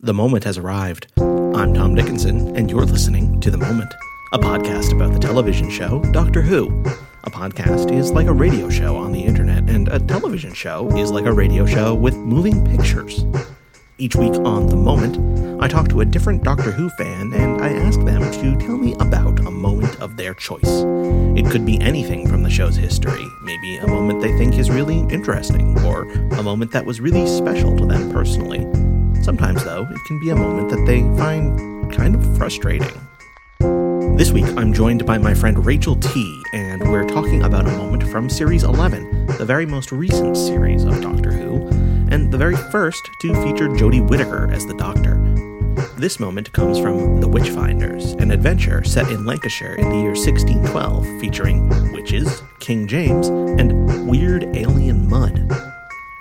The moment has arrived. I'm Tom Dickinson, and you're listening to The Moment, a podcast about the television show Doctor Who. A podcast is like a radio show on the internet, and a television show is like a radio show with moving pictures. Each week on The Moment, I talk to a different Doctor Who fan and I ask them to tell me about a moment of their choice. It could be anything from the show's history, maybe a moment they think is really interesting, or a moment that was really special to them personally. Sometimes, though, it can be a moment that they find kind of frustrating. This week, I'm joined by my friend Rachel T, and we're talking about a moment from Series 11, the very most recent series of Doctor Who, and the very first to feature Jodie Whittaker as the Doctor. This moment comes from The Witchfinders, an adventure set in Lancashire in the year 1612, featuring witches, King James, and weird alien mud.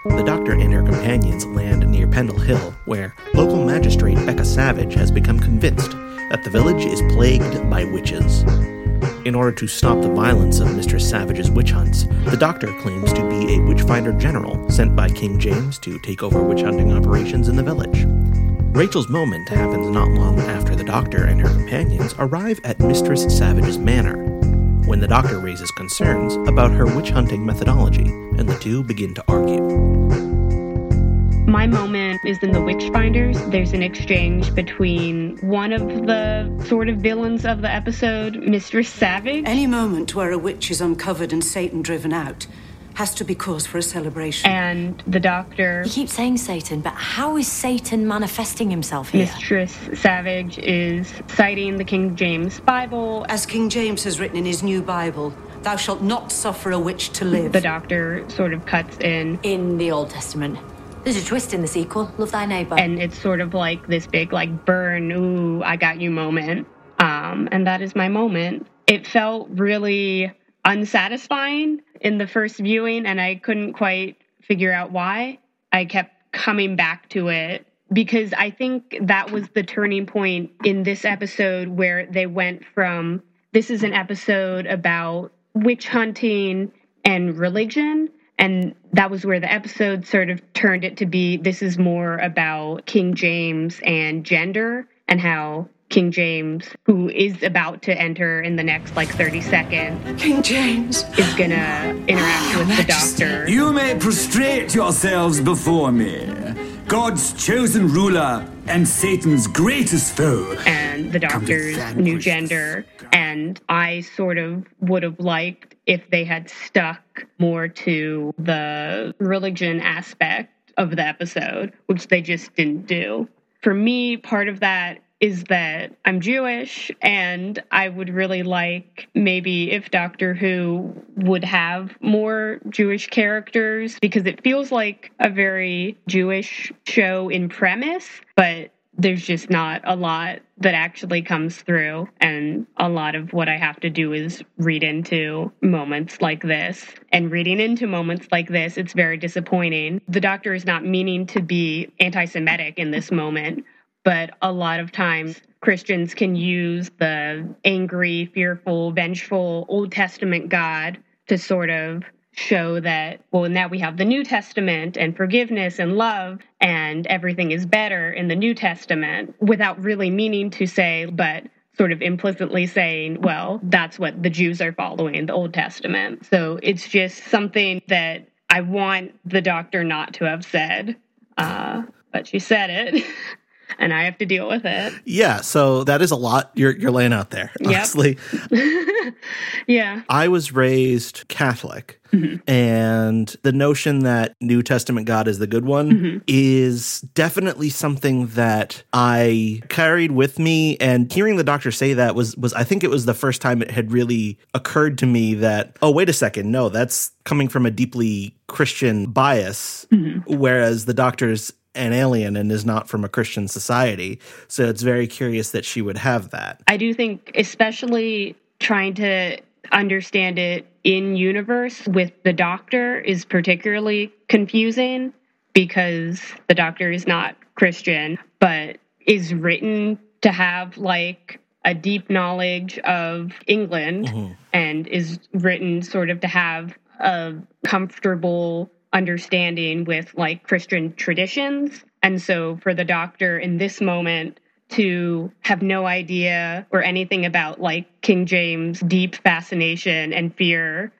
The Doctor and her companions land near Pendle Hill, where local magistrate Becca Savage has become convinced that the village is plagued by witches. In order to stop the violence of Mistress Savage's witch hunts, the Doctor claims to be a witchfinder general sent by King James to take over witch hunting operations in the village. Rachel's moment happens not long after the Doctor and her companions arrive at Mistress Savage's manor, when the Doctor raises concerns about her witch hunting methodology, and the two begin to argue. My moment is in The Witchfinders. There's an exchange between one of the sort of villains of the episode, Mistress Savage. Any moment where a witch is uncovered and Satan driven out has to be cause for a celebration. And the doctor. You keep saying Satan, but how is Satan manifesting himself here? Mistress Savage is citing the King James Bible. As King James has written in his new Bible, thou shalt not suffer a witch to live. The doctor sort of cuts in. In the Old Testament. There's a twist in the sequel. Love thy neighbor. And it's sort of like this big, like, burn, ooh, I got you moment. Um, and that is my moment. It felt really unsatisfying in the first viewing, and I couldn't quite figure out why. I kept coming back to it because I think that was the turning point in this episode where they went from this is an episode about witch hunting and religion and that was where the episode sort of turned it to be this is more about King James and gender and how King James, who is about to enter in the next like 30 seconds, King James is gonna interact with the doctor. You may prostrate yourselves before me, God's chosen ruler and Satan's greatest foe. And the doctor's new gender. And I sort of would have liked if they had stuck more to the religion aspect of the episode, which they just didn't do. For me, part of that is that I'm Jewish and I would really like maybe if Doctor Who would have more Jewish characters because it feels like a very Jewish show in premise, but there's just not a lot that actually comes through. And a lot of what I have to do is read into moments like this. And reading into moments like this, it's very disappointing. The doctor is not meaning to be anti Semitic in this moment, but a lot of times Christians can use the angry, fearful, vengeful Old Testament God to sort of show that, well, now we have the New Testament and forgiveness and love, and everything is better in the New Testament without really meaning to say, but sort of implicitly saying, well, that's what the Jews are following, the Old Testament. So it's just something that I want the doctor not to have said, uh, but she said it. and I have to deal with it. Yeah, so that is a lot you're you're laying out there. Honestly, yep. yeah. I was raised Catholic, mm-hmm. and the notion that New Testament God is the good one mm-hmm. is definitely something that I carried with me. And hearing the doctor say that was was I think it was the first time it had really occurred to me that oh wait a second, no, that's coming from a deeply Christian bias, mm-hmm. whereas the doctor's an alien and is not from a Christian society. So it's very curious that she would have that. I do think, especially trying to understand it in universe with the doctor is particularly confusing because the doctor is not Christian, but is written to have like a deep knowledge of England mm-hmm. and is written sort of to have a comfortable understanding with like Christian traditions. And so for the doctor in this moment to have no idea or anything about like King James' deep fascination and fear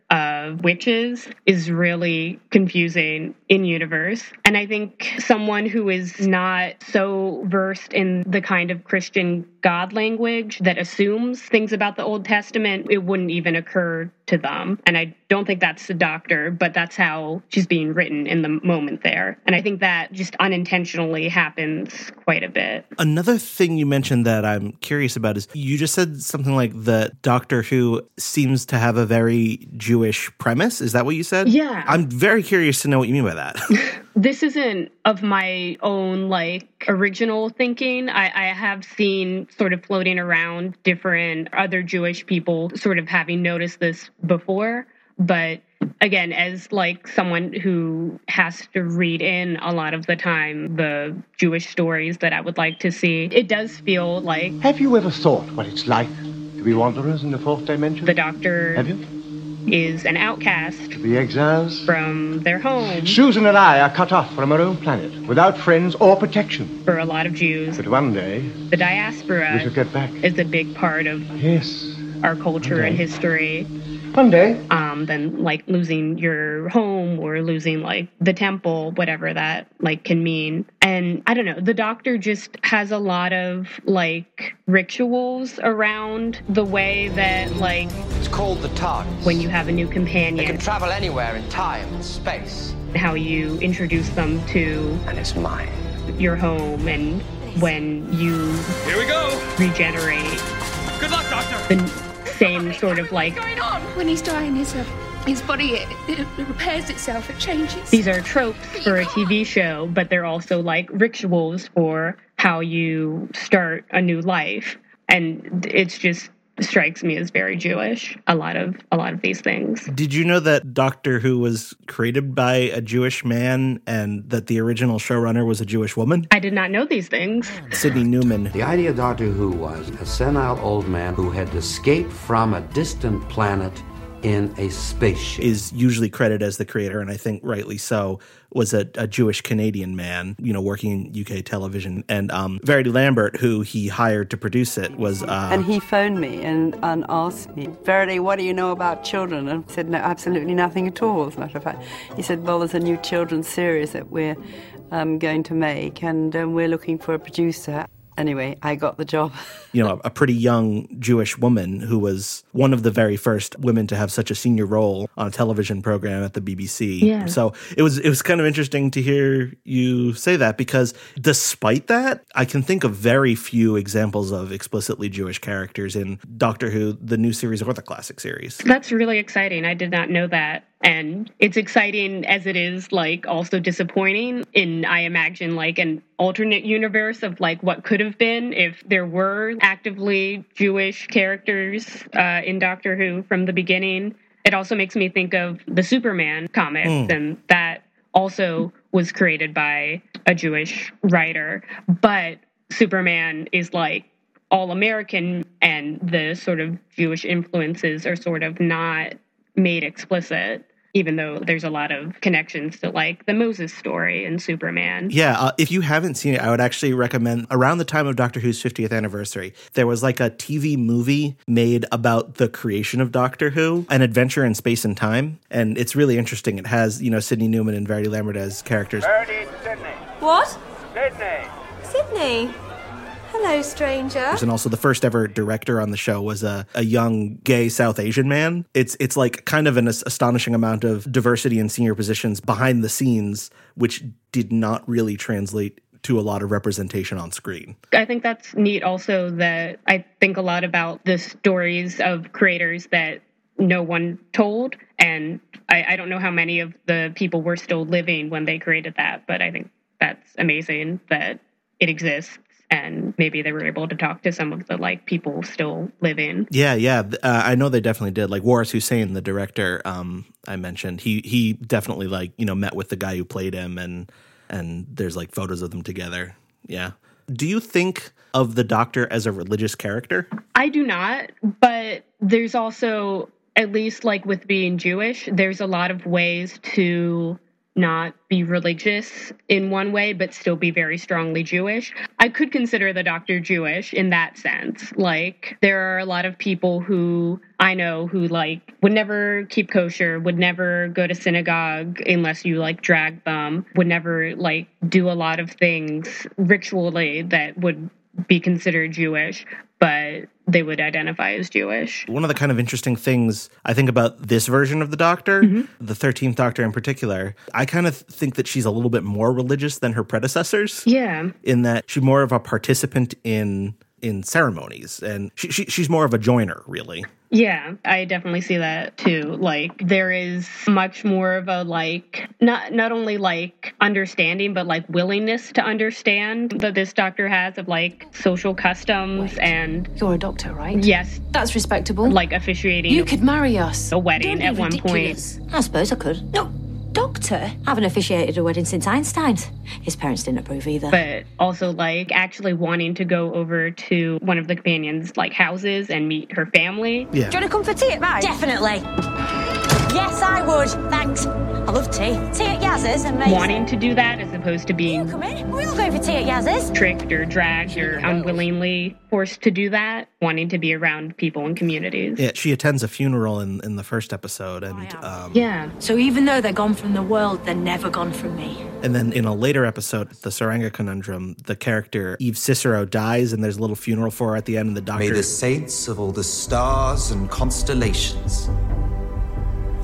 of witches is really confusing in universe. And I think someone who is not so versed in the kind of Christian God language that assumes things about the Old Testament, it wouldn't even occur to them. And I don't think that's the doctor, but that's how she's being written in the moment there. And I think that just unintentionally happens quite a bit. Another thing you mentioned that I'm curious about is you just said something like the Doctor Who seems to have a very Jewish premise. Is that what you said? Yeah. I'm very curious to know what you mean by that. this isn't of my own like original thinking. I, I, have seen sort of floating around different other Jewish people sort of having noticed this before. But again, as like someone who has to read in a lot of the time the Jewish stories that I would like to see, it does feel like. Have you ever thought what it's like to be wanderers in the fourth dimension? The doctor. Have you? Is an outcast. The exiles? From their home. Susan and I are cut off from our own planet, without friends or protection. For a lot of Jews. But one day... The diaspora... We shall get back. Is a big part of... Yes. Our culture and history. One day. Um, then like losing your home or losing like the temple, whatever that like can mean. And I don't know, the doctor just has a lot of like rituals around the way that like It's called the TARDIS. When you have a new companion. It can travel anywhere in time and space. How you introduce them to And it's mine. Your home and when you Here we go. regenerate. Good luck, Doctor. The, same sort of like going on. When he's dying his uh, his body it, it, repairs itself it changes. These are tropes for a tv show but they're also like rituals for how you start a new life. And it's just strikes me as very Jewish. A lot of a lot of these things. Did you know that Doctor Who was created by a Jewish man and that the original showrunner was a Jewish woman? I did not know these things. Sidney Newman. The idea of Doctor Who was a senile old man who had escaped from a distant planet in a spaceship. Is usually credited as the creator, and I think rightly so, was a, a Jewish Canadian man, you know, working in UK television. And um, Verity Lambert, who he hired to produce it, was. Uh, and he phoned me and, and asked me, Verity, what do you know about children? And I said, no, absolutely nothing at all, as a matter of fact. He said, well, there's a new children's series that we're um, going to make, and um, we're looking for a producer anyway, I got the job. you know, a pretty young Jewish woman who was one of the very first women to have such a senior role on a television program at the BBC. Yeah. So it was it was kind of interesting to hear you say that because despite that, I can think of very few examples of explicitly Jewish characters in Doctor Who, the new series or the classic series. That's really exciting. I did not know that. And it's exciting as it is, like, also disappointing in, I imagine, like an alternate universe of like what could have been if there were actively Jewish characters uh, in Doctor Who from the beginning. It also makes me think of the Superman comics, mm. and that also was created by a Jewish writer. But Superman is like all American, and the sort of Jewish influences are sort of not made explicit even though there's a lot of connections to like the Moses story and Superman. Yeah, uh, if you haven't seen it, I would actually recommend around the time of Doctor Who's 50th anniversary, there was like a TV movie made about the creation of Doctor Who, an adventure in space and time, and it's really interesting. It has, you know, Sidney Newman and Verity Lambert as characters. Verity Sidney. What? Sidney. Sidney. Hello, stranger. And also, the first ever director on the show was a, a young gay South Asian man. It's it's like kind of an astonishing amount of diversity in senior positions behind the scenes, which did not really translate to a lot of representation on screen. I think that's neat also that I think a lot about the stories of creators that no one told. And I, I don't know how many of the people were still living when they created that, but I think that's amazing that it exists and maybe they were able to talk to some of the like people still living. Yeah, yeah, uh, I know they definitely did. Like Waris Hussein, the director um, I mentioned, he he definitely like you know met with the guy who played him, and and there's like photos of them together. Yeah. Do you think of the Doctor as a religious character? I do not, but there's also at least like with being Jewish, there's a lot of ways to not be religious in one way, but still be very strongly Jewish. I could consider the doctor Jewish in that sense. Like, there are a lot of people who I know who, like, would never keep kosher, would never go to synagogue unless you, like, drag them, would never, like, do a lot of things ritually that would be considered Jewish, but they would identify as Jewish. One of the kind of interesting things I think about this version of the Doctor, Mm-hmm. the 13th Doctor in particular, I kind of think that she's a little bit more religious than her predecessors. Yeah. In that she's more of a participant in in ceremonies and she, she she's more of a joiner really. Yeah, I definitely see that too. Like there is much more of a like not not only like understanding but like willingness to understand that this doctor has of like social customs and You're a doctor, right? yes, That's respectable. like officiating You could marry us. a wedding at one ridiculous. point. I suppose I could. No, doctor. I haven't officiated a wedding since Einstein's. His parents didn't approve either. But also like actually wanting to go over to one of the companions like houses and meet her family. Yeah. Do you want to come for tea at mine? Definitely. Yes, I would. Thanks. I love tea. Tea at Yaz's, amazing. Wanting to do that as opposed to being You Come in. We're all going for tea at Yaz's. tricked or dragged or unwillingly forced to do that, wanting to be around people and communities. Yeah, she attends a funeral in in the first episode and um Yeah. So even though they're gone from the world, they're never gone from me. and then in a later episode, the Tsuranga conundrum, the character Eve Cicero dies and there's a little funeral for her at the end and the doctor May the saints of all the stars and constellations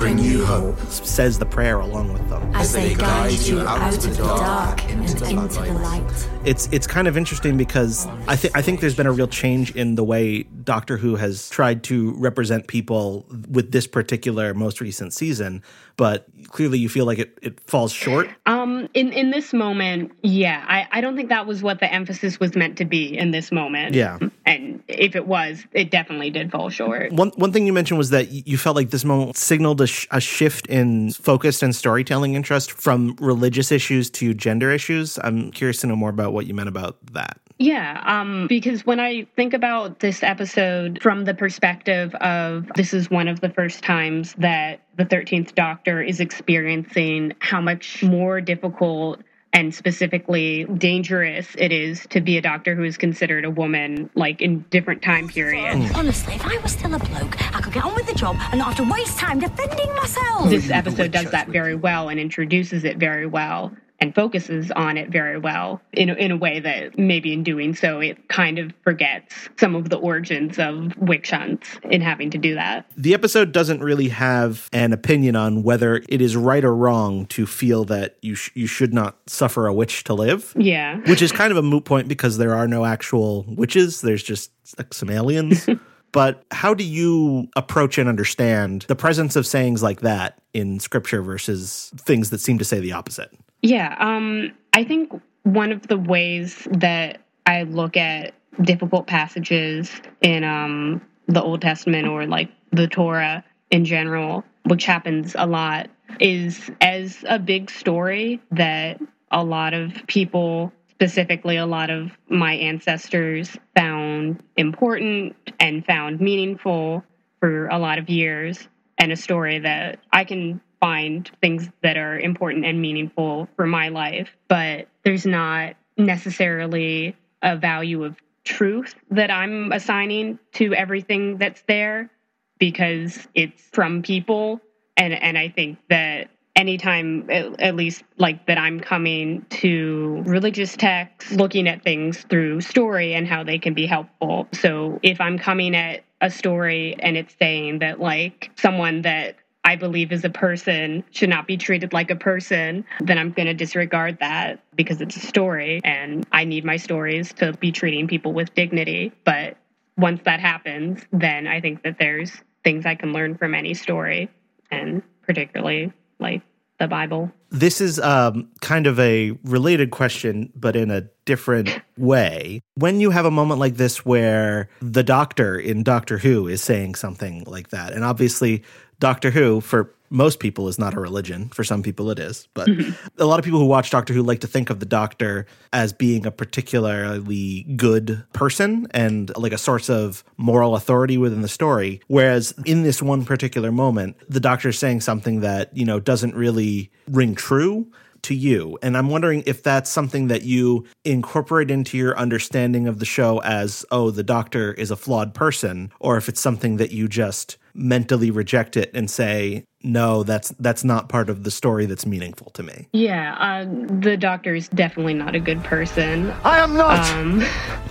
bring you hope. says the prayer along with them. As they they guide guide you you out out of of the the dark dark and into into the the light. light. It's it's kind of interesting because I think I think there's been a real change in the way Doctor Who has tried to represent people with this particular most recent season, but clearly you feel like it, it falls short. Um, in in this moment, yeah, I, I don't think that was what the emphasis was meant to be in this moment. Yeah. And if it was, it definitely did fall short. One one thing you mentioned was that you felt like this moment signaled a, sh- a shift in focus and storytelling interest from religious issues to gender issues. I'm curious to know more about what you meant about that. Yeah, um, because when I think about this episode from the perspective of this is one of the first times that the 13th Doctor is experiencing how much more difficult and specifically dangerous it is to be a doctor who is considered a woman, like in different time periods. Honestly, if I was still a bloke, I could get on with the job and not have to waste time defending myself. This episode does that very well and introduces it very well and focuses on it very well in a, in a way that maybe in doing so it kind of forgets some of the origins of witch hunts in having to do that. The episode doesn't really have an opinion on whether it is right or wrong to feel that you sh- you should not suffer a witch to live. Yeah. which is kind of a moot point because there are no actual witches. There's just like some aliens. but how do you approach and understand the presence of sayings like that in scripture versus things that seem to say the opposite? Yeah, um, I think one of the ways that I look at difficult passages in um, the Old Testament or like the Torah in general, which happens a lot, is as a big story that a lot of people, specifically a lot of my ancestors, found important and found meaningful for a lot of years, and a story that I can find things that are important and meaningful for my life, but there's not necessarily a value of truth that I'm assigning to everything that's there because it's from people and and I think that anytime at, least like that I'm coming to religious texts looking at things through story and how they can be helpful. So if I'm coming at a story and it's saying that like someone that I believe is a person should not be treated like a person, then I'm going to disregard that because it's a story and I need my stories to be treating people with dignity. But once that happens, then I think that there's things I can learn from any story and particularly like the Bible. This is um, kind of a related question, but in a different way. When you have a moment like this where the doctor in Doctor Who is saying something like that, and obviously, Doctor Who, for most people, is not a religion. For some people, it is. But mm-hmm. a lot of people who watch Doctor Who like to think of the doctor as being a particularly good person and like a source of moral authority within the story. Whereas in this one particular moment, the doctor is saying something that, you know, doesn't really ring true to you. And I'm wondering if that's something that you incorporate into your understanding of the show as, oh, the doctor is a flawed person, or if it's something that you just mentally reject it and say, no, that's that's not part of the story that's meaningful to me. Yeah, uh, the doctor is definitely not a good person. I am not um,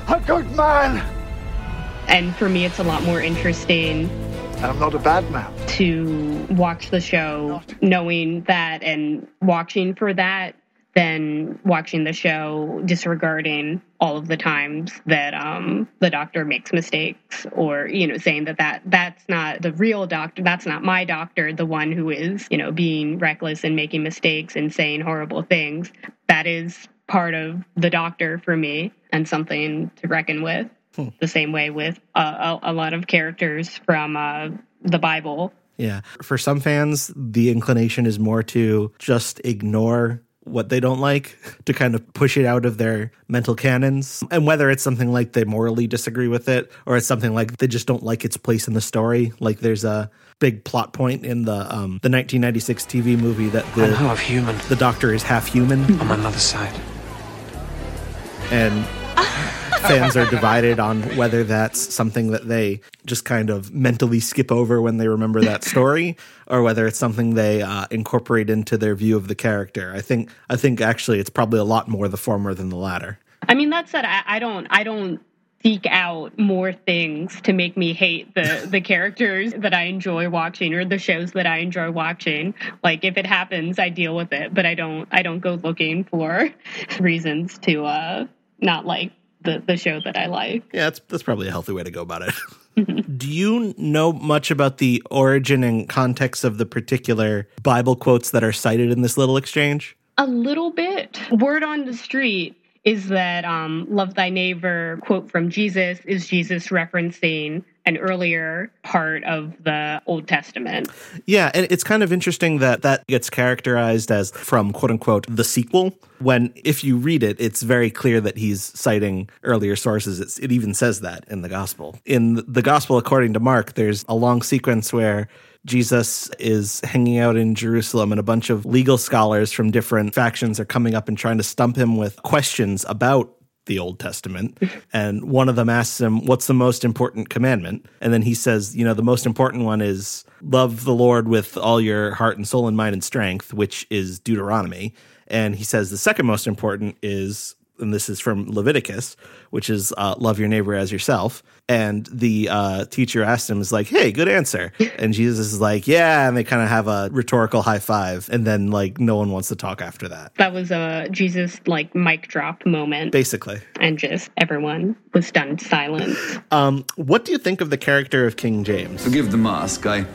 a good man. And for me, it's a lot more interesting I'm not a bad man. To watch the show knowing that and watching for that than watching the show disregarding all of the times that um, the doctor makes mistakes or you know saying that, that that's not the real doctor that's not my doctor the one who is you know being reckless and making mistakes and saying horrible things that is part of the doctor for me and something to reckon with Hmm. The same way with uh, a, a, lot of characters from uh, the Bible. Yeah. For some fans, the inclination is more to just ignore what they don't like to kind of push it out of their mental canons. And whether it's something like they morally disagree with it or it's something like they just don't like its place in the story. Like there's a big plot point in the um, the 1996 TV movie that the, I'm half human. The doctor is half human. On my mother's side. And fans are divided on whether that's something that they just kind of mentally skip over when they remember that story, or whether it's something they uh, incorporate into their view of the character. I think I think actually it's probably a lot more the former than the latter. I mean, that said, I, I don't I don't seek out more things to make me hate the the characters that I enjoy watching or the shows that I enjoy watching. Like if it happens, I deal with it, but I don't I don't go looking for reasons to uh not like the the show that I like. Yeah, that's that's probably a healthy way to go about it. Do you know much about the origin and context of the particular Bible quotes that are cited in this little exchange? A little bit. Word on the street is that um, love thy neighbor quote from Jesus is Jesus referencing an earlier part of the Old Testament. Yeah, and it's kind of interesting that that gets characterized as from quote unquote the sequel. When if you read it, it's very clear that he's citing earlier sources. It's, it even says that in the gospel. In the gospel according to Mark, there's a long sequence where Jesus is hanging out in Jerusalem, and a bunch of legal scholars from different factions are coming up and trying to stump him with questions about the Old Testament. And one of them asks him, What's the most important commandment? And then he says, You know, the most important one is love the Lord with all your heart and soul and mind and strength, which is Deuteronomy. And he says, The second most important is and this is from Leviticus, which is uh, love your neighbor as yourself. And the uh, teacher asked him, is like, hey, good answer. And Jesus is like, yeah. And they kind of have a rhetorical high five. And then, like, no one wants to talk after that. That was a Jesus, like, mic drop moment. Basically. And just everyone was stunned silent. Um, what do you think of the character of King James? Forgive the mask. I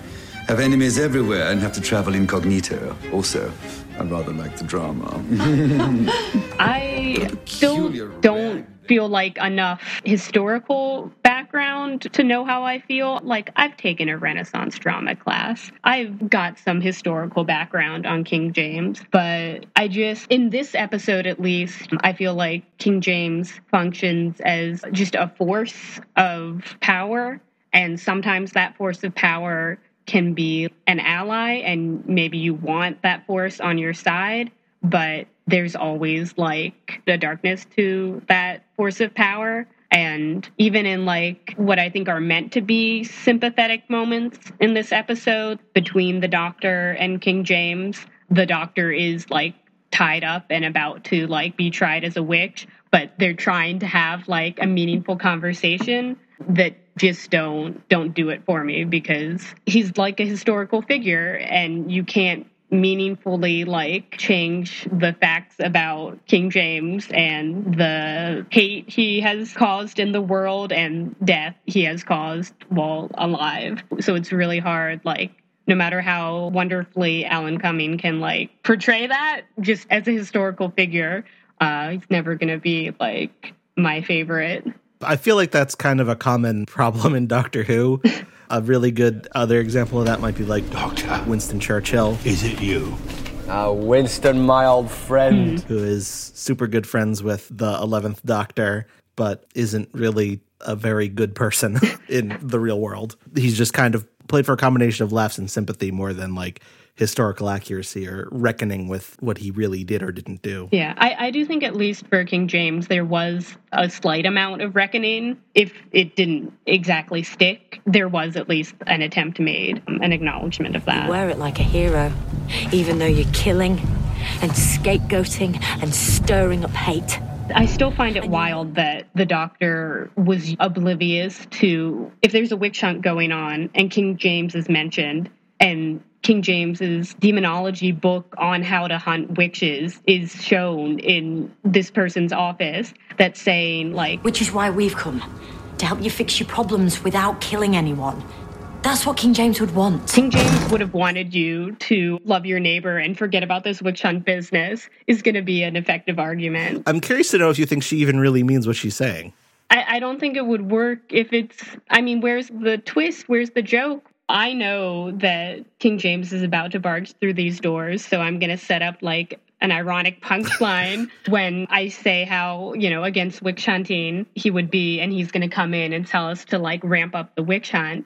have enemies everywhere and have to travel incognito. Also, I rather like the drama. I still don't feel like enough historical background to know how I feel. Like, I've taken a Renaissance drama class, I've got some historical background on King James, but I just, in this episode at least, I feel like King James functions as just a force of power. And sometimes that force of power can be an ally and maybe you want that force on your side, but there's always like the darkness to that force of power. And even in like what I think are meant to be sympathetic moments in this episode between the doctor and King James, the doctor is like tied up and about to like be tried as a witch, but they're trying to have like a meaningful conversation that just don't don't do it for me because he's like a historical figure and you can't meaningfully like change the facts about King James and the hate he has caused in the world and death he has caused while alive. So it's really hard like no matter how wonderfully Alan Cumming can like portray that just as a historical figure, uh he's never going to be like my favorite. I feel like that's kind of a common problem in Doctor Who. a really good other example of that might be like Doctor Winston Churchill. Is it you? Uh, Winston, my old friend. Who is super good friends with the 11th Doctor, but isn't really a very good person in the real world. He's just kind of played for a combination of laughs and sympathy more than like historical accuracy or reckoning with what he really did or didn't do. Yeah, I, I do think at least for King James, there was a slight amount of reckoning. If it didn't exactly stick, there was at least an attempt made, um, an acknowledgement of that. You wear it like a hero, even though you're killing and scapegoating and stirring up hate. I still find it wild that the doctor was oblivious to if there's a witch hunt going on and King James is mentioned and King James's demonology book on how to hunt witches is shown in this person's office that's saying like Which is why we've come to help you fix your problems without killing anyone. That's what King James would want. King James would have wanted you to love your neighbor and forget about this witch hunt business is going to be an effective argument. I'm curious to know if you think she even really means what she's saying. I, I don't think it would work if it's. I mean, where's the twist? Where's the joke? I know that King James is about to barge through these doors, so I'm going to set up like an ironic punchline when I say how, you know, against witch hunting he would be, and he's going to come in and tell us to like ramp up the witch hunt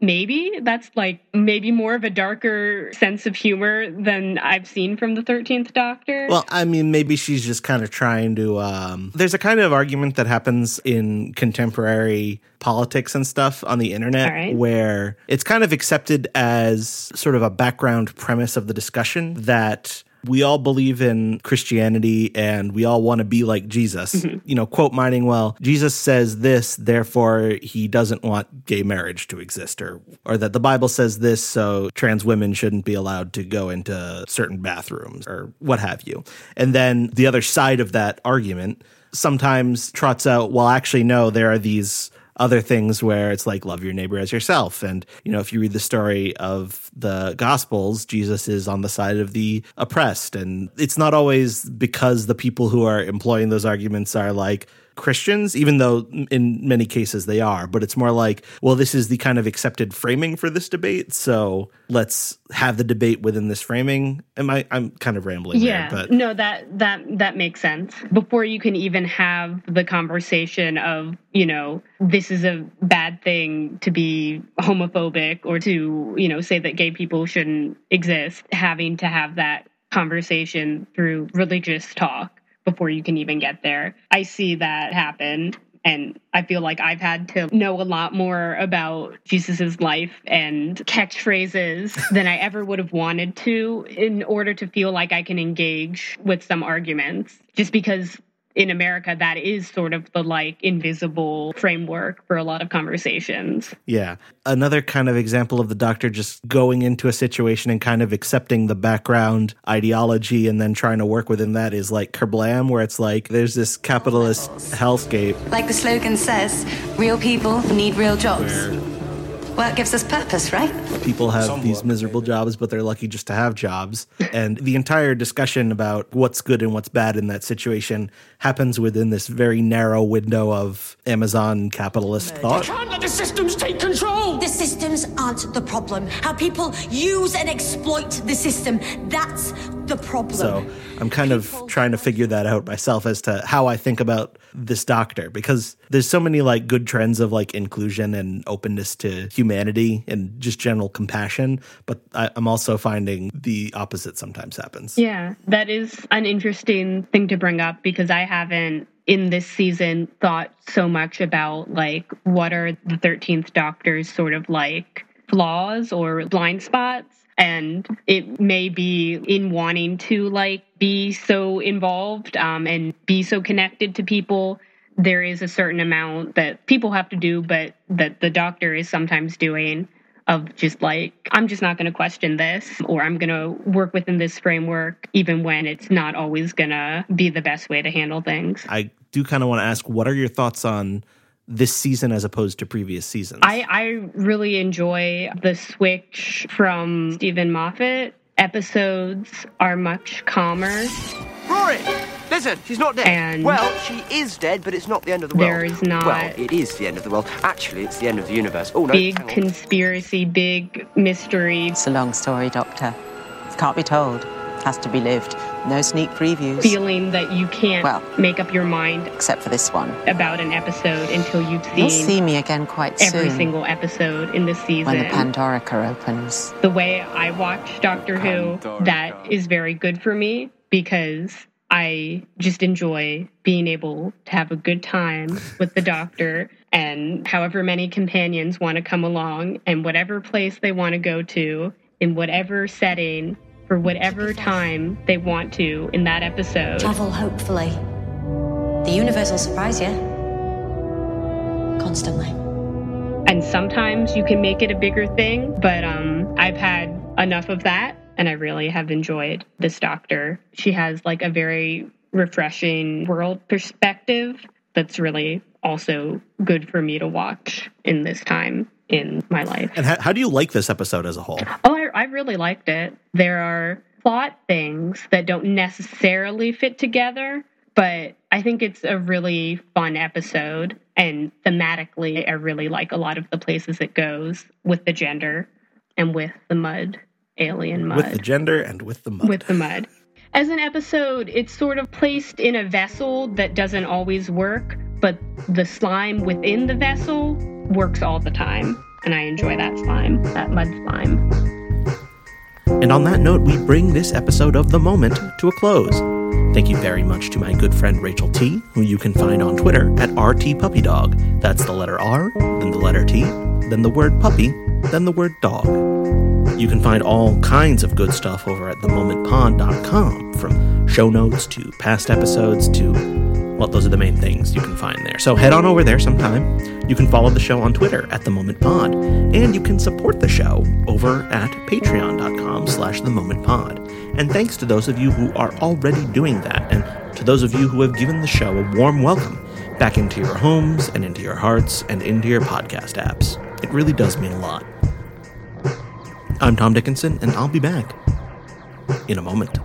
maybe that's like maybe more of a darker sense of humor than I've seen from the 13th Doctor. Well, I mean, maybe she's just kind of trying to. Um, there's a kind of argument that happens in contemporary politics and stuff on the internet right. where it's kind of accepted as sort of a background premise of the discussion that we all believe in Christianity and we all want to be like Jesus. Mm-hmm. You know, quote mining, well, Jesus says this, therefore he doesn't want gay marriage to exist or or that the Bible says this, so trans women shouldn't be allowed to go into certain bathrooms or what have you. And then the other side of that argument sometimes trots out, well, actually no, there are these other things where it's like love your neighbor as yourself. And you know if you read the story of the gospels jesus is on the side of the oppressed. And it's not always because the people who are employing those arguments are like Christians, even though in many cases they are, but it's more like, well, this is the kind of accepted framing for this debate. So let's have the debate within this framing. Am I I'm kind of rambling yeah, there, but no, that that that makes sense. Before you can even have the conversation of, you know, this is a bad thing to be homophobic or to, you know, say that gay people shouldn't exist, having to have that conversation through religious talk before you can even get there. I see that happen. And I feel like I've had to know a lot more about Jesus's life and catchphrases than I ever would have wanted to in order to feel like I can engage with some arguments. Just because in America, that is sort of the like invisible framework for a lot of conversations. Yeah. Another kind of example of the doctor just going into a situation and kind of accepting the background ideology and then trying to work within that is like Kerblam, where it's like there's this capitalist hellscape. Like the slogan says, real people need real jobs. Well, it gives us purpose, right? People have these miserable jobs, but they're lucky just to have jobs. And the entire discussion about what's good and what's bad in that situation happens within this very narrow window of Amazon capitalist thought. Can't let the systems take control. The systems aren't the problem. How people use and exploit the system. That's the problem. So I'm kind of trying to figure that out myself as to how I think about this doctor because there's so many like good trends of like inclusion and openness to humanity and just general compassion. But I, I'm also finding the opposite sometimes happens. Yeah, that is an interesting thing to bring up because I haven't in this season thought so much about like what are the 13th doctor's sort of like flaws or blind spots and it may be in wanting to like be so involved um, and be so connected to people. There is a certain amount that people have to do but that the doctor is sometimes doing of just like i'm just not going to question this or i'm going to work within this framework even when it's not always going to be the best way to handle things. I do kind of want to ask what are your thoughts on this season as opposed to previous seasons. I, I really enjoy the switch from Steven Moffat. Episodes are much calmer. Rory, listen, she's not dead. And well, she is dead, but it's not the end of the world. There is not. Well, it is the end of the world. Actually, it's the end of the universe. Oh no! Big conspiracy, big mystery. It's a long story, Doctor. It can't be told. It has to be lived. No sneak previews. feeling that you can't Well- make up your mind Except for this one. about an episode until you've seen You'll see me again quite every soon. single episode in this season. when the Pandorica opens. the way I watch Doctor Who, that is very good for me because I just enjoy being able to have a good time with the Doctor and however many companions want to come along and whatever place they want to go to in whatever setting for whatever time they want to in that episode. Travel hopefully. The universe will surprise you. Constantly. And sometimes you can make it a bigger thing, but um, I've had enough of that, and I really have enjoyed this doctor. She has like a very refreshing world perspective that's really also good for me to watch in this time in my life. And how, how do you like this episode as a whole? Oh, I, I really liked it. There are plot things that don't necessarily fit together, but I think it's a really fun episode. And thematically, I really like a lot of the places it goes with the gender and with the mud, alien mud. With the gender and with the mud. With the mud. As an episode, it's sort of placed in a vessel that doesn't always work, but the slime within the vessel works all the time. And I enjoy that slime, that mud slime. And on that note, we bring this episode of The Moment to a close. Thank you very much to my good friend Rachel T, who you can find on Twitter at RTPuppyDog. That's the letter R, then the letter T, then the word puppy, then the word dog. You can find all kinds of good stuff over at themomentpod.com, from show notes to past episodes to, well, those are the main things you can find there. So head on over there sometime. You can follow the show on Twitter at The Moment Pod, and you can support the show over at patreon.com slash The Moment Pod. And thanks to those of you who are already doing that, and to those of you who have given the show a warm welcome back into your homes and into your hearts and into your podcast apps. It really does mean a lot. I'm Tom Dickinson, and I'll be back in a moment.